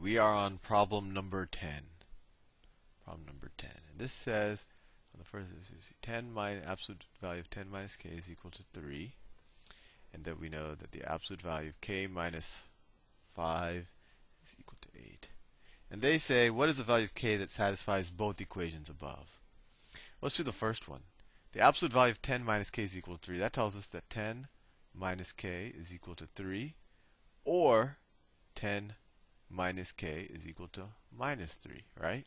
we are on problem number 10. Problem number 10. And this says, on the first, this is 10 minus, absolute value of 10 minus k is equal to 3. And that we know that the absolute value of k minus 5 is equal to 8. And they say, what is the value of k that satisfies both equations above? Let's do the first one. The absolute value of 10 minus k is equal to 3. That tells us that 10 minus k is equal to 3. Or 10 minus k is equal to minus 3, right?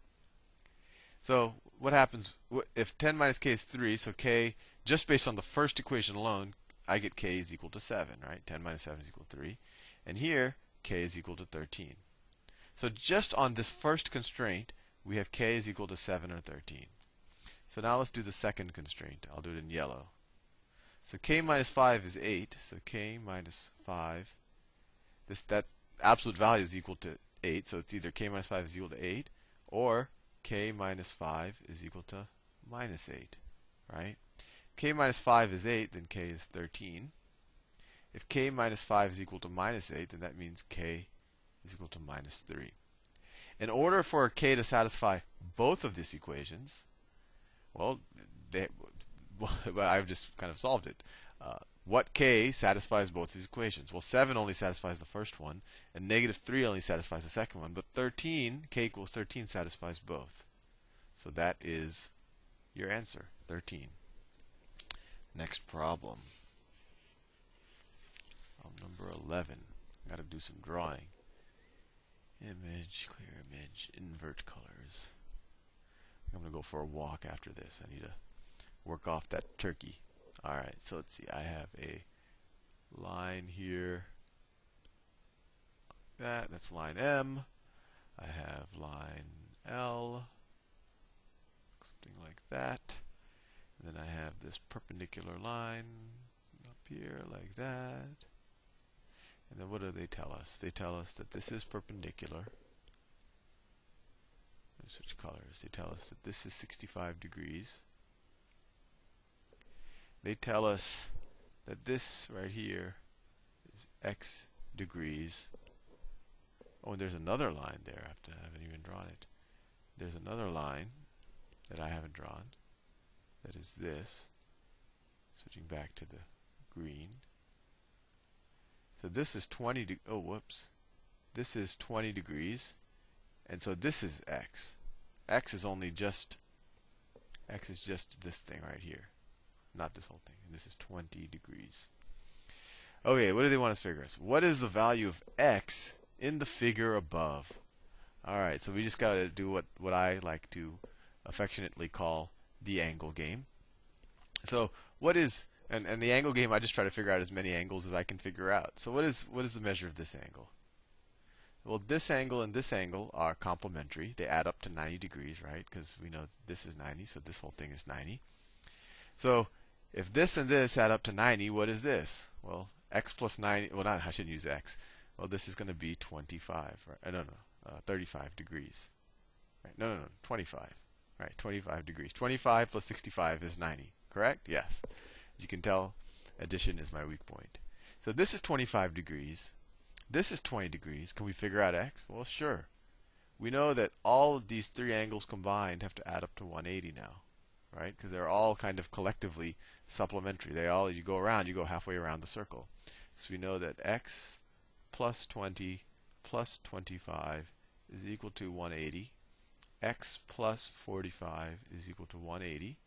So what happens if 10 minus k is 3, so k, just based on the first equation alone, I get k is equal to 7, right? 10 minus 7 is equal to 3. And here, k is equal to 13. So just on this first constraint, we have k is equal to 7 or 13. So now let's do the second constraint. I'll do it in yellow. So k minus 5 is 8. So k minus 5, this that absolute value is equal to 8. So it's either k minus 5 is equal to 8 or k minus 5 is equal to minus 8, right? k minus 5 is 8, then k is 13. If k minus 5 is equal to minus 8, then that means k is equal to minus 3. In order for k to satisfy both of these equations, well, they, well I've just kind of solved it. Uh, what k satisfies both these equations? Well, 7 only satisfies the first one, and negative 3 only satisfies the second one, but 13, k equals 13, satisfies both. So that is your answer, 13. Next problem. Problem number 11. Got to do some drawing. Image, clear image, invert colors. I'm going to go for a walk after this. I need to work off that turkey. Alright, so let's see. I have a line here. That, that's line M. I have line L. Something like that. And then I have this perpendicular line up here like that. And then what do they tell us? They tell us that this is perpendicular. Let's switch colors. They tell us that this is 65 degrees. They tell us that this right here is x degrees. Oh, and there's another line there. I, have to, I haven't even drawn it. There's another line that I haven't drawn. That is this. Switching back to the green. So this is 20 de oh whoops. This is 20 degrees. And so this is x. x is only just x is just this thing right here. Not this whole thing. And this is 20 degrees. Okay, what do they want us to figure out? What is the value of x in the figure above? Alright, so we just got to do what, what I like to affectionately call the angle game. So what is and, and the angle game, I just try to figure out as many angles as I can figure out. So what is what is the measure of this angle? Well, this angle and this angle are complementary. They add up to 90 degrees, right? Because we know this is 90, so this whole thing is 90. So if this and this add up to 90, what is this? Well, x plus 90. Well, not I shouldn't use x. Well, this is going to be 25. Right? Uh, no, no, uh, 35 degrees. Right? No, no, no, 25. Right, 25 degrees. 25 plus 65 is 90. Correct? Yes. As you can tell, addition is my weak point. So this is 25 degrees. This is 20 degrees. Can we figure out x? Well, sure. We know that all of these three angles combined have to add up to 180 now, right? Because they're all kind of collectively supplementary. They all, you go around, you go halfway around the circle. So we know that x plus 20 plus 25 is equal to 180. x plus 45 is equal to 180.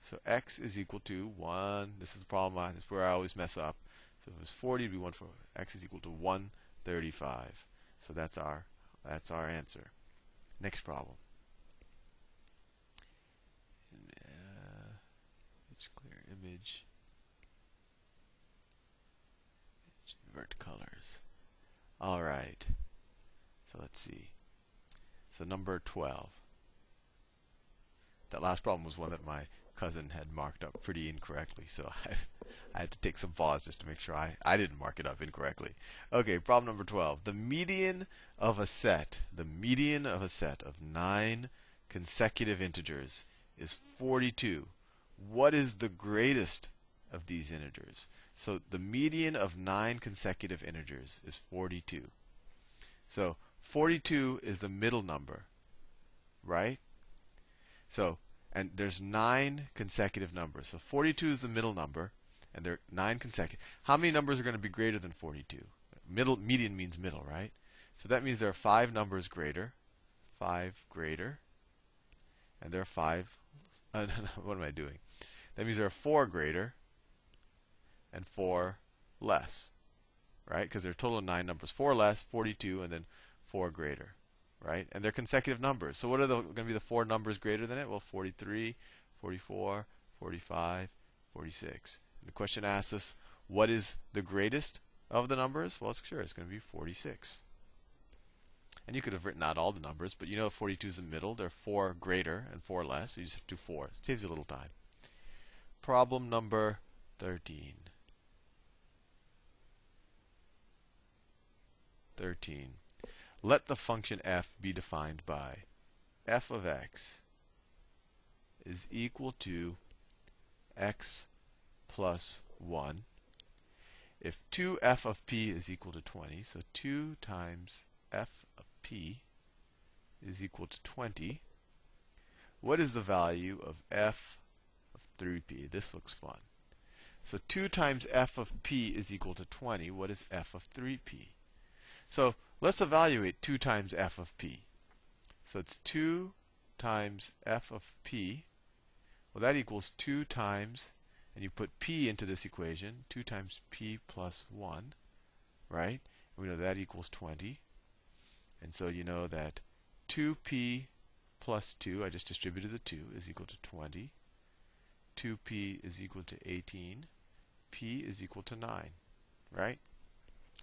So x is equal to 1. This is the problem. This is where I always mess up. So if it was 40, it'd be 1 for x is equal to 135. So that's our that's our answer. Next problem. Uh, image clear image. Invert colors. All right. So let's see. So number 12. That last problem was one that my cousin had marked up pretty incorrectly, so I, I had to take some pause just to make sure I, I didn't mark it up incorrectly. Okay, problem number 12. The median of a set, the median of a set of nine consecutive integers is 42. What is the greatest of these integers? So the median of nine consecutive integers is 42. So 42 is the middle number, right? So, and there's nine consecutive numbers. So 42 is the middle number, and there are nine consecutive. How many numbers are going to be greater than 42? Middle median means middle, right? So that means there are five numbers greater, five greater, and there are five. Uh, what am I doing? That means there are four greater and four less, right? Because there are total of nine numbers. Four less, 42, and then four greater, right? And they're consecutive numbers. So what are going to be the four numbers greater than it? Well, 43, 44, 45, 46. And the question asks us, what is the greatest of the numbers? Well, it's sure it's going to be 46. And you could have written out all the numbers, but you know 42 is the middle. There are four greater and four less, so you just have to do four. It saves you a little time. Problem number 13. 13. Let the function f be defined by f of x is equal to x plus 1 if 2f of p is equal to 20, so 2 times f of p is equal to 20, what is the value of f 3p? This looks fun. So 2 times f of p is equal to 20. What is f of 3p? So let's evaluate 2 times f of p. So it's 2 times f of p. Well, that equals 2 times and you put p into this equation, 2 times p plus 1, right? And we know that equals 20. And so you know that 2p plus 2, I just distributed the 2, is equal to 20. 2p is equal to 18. p is equal to 9, right?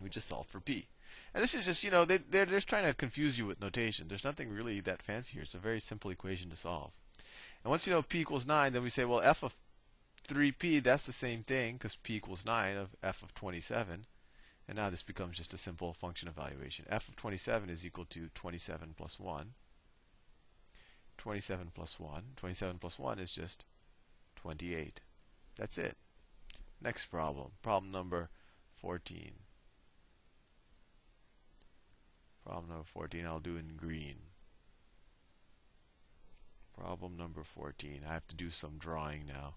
We just solved for p. And this is just, you know, they, they're just trying to confuse you with notation. There's nothing really that fancy here. It's a very simple equation to solve. And once you know p equals 9, then we say, well, f of 3p, that's the same thing because p equals 9 of f of 27. And now this becomes just a simple function evaluation. f of 27 is equal to 27 plus 1. 27 plus 1. 27 plus 1 is just 28. That's it. Next problem. Problem number 14. Problem number 14 I'll do in green. Problem number 14. I have to do some drawing now.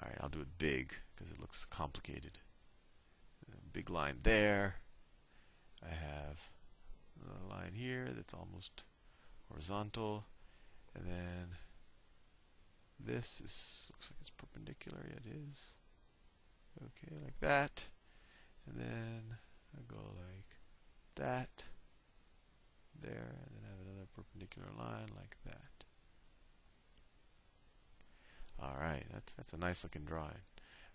Alright, I'll do it big because it looks complicated. Big line there. I have a line here that's almost horizontal. And then this is, looks like it's perpendicular. Yeah, it is. Okay, like that. And then I go like that. There. And then I have another perpendicular line like that. All right, that's that's a nice looking drawing.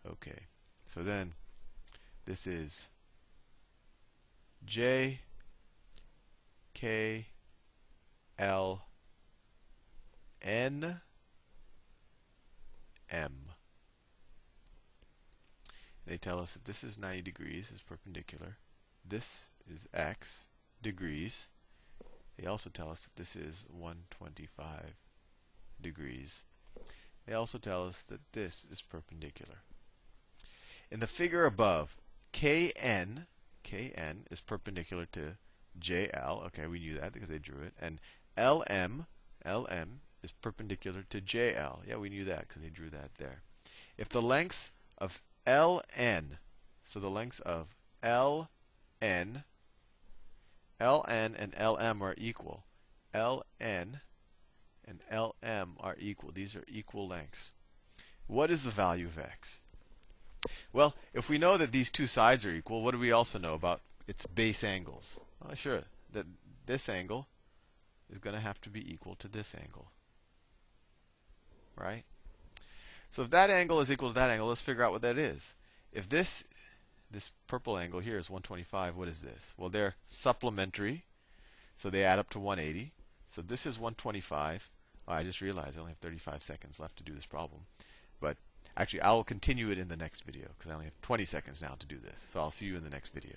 Okay, so then this is J K L N M. They tell us that this is 90 degrees, is perpendicular. This is x degrees. They also tell us that this is 125 degrees they also tell us that this is perpendicular. In the figure above, Kn, Kn is perpendicular to JL. Okay, we knew that because they drew it. And LM, LM is perpendicular to JL. Yeah, we knew that because they drew that there. If the lengths of LN, so the lengths of LN, LN and LM are equal. LN and LM are equal. These are equal lengths. What is the value of x? Well, if we know that these two sides are equal, what do we also know about its base angles? Well, sure, that this angle is going to have to be equal to this angle. Right? So if that angle is equal to that angle, let's figure out what that is. If this this purple angle here is 125, what is this? Well, they're supplementary, so they add up to 180. So this is 125. Oh, I just realized I only have 35 seconds left to do this problem. But actually, I will continue it in the next video because I only have 20 seconds now to do this. So I'll see you in the next video.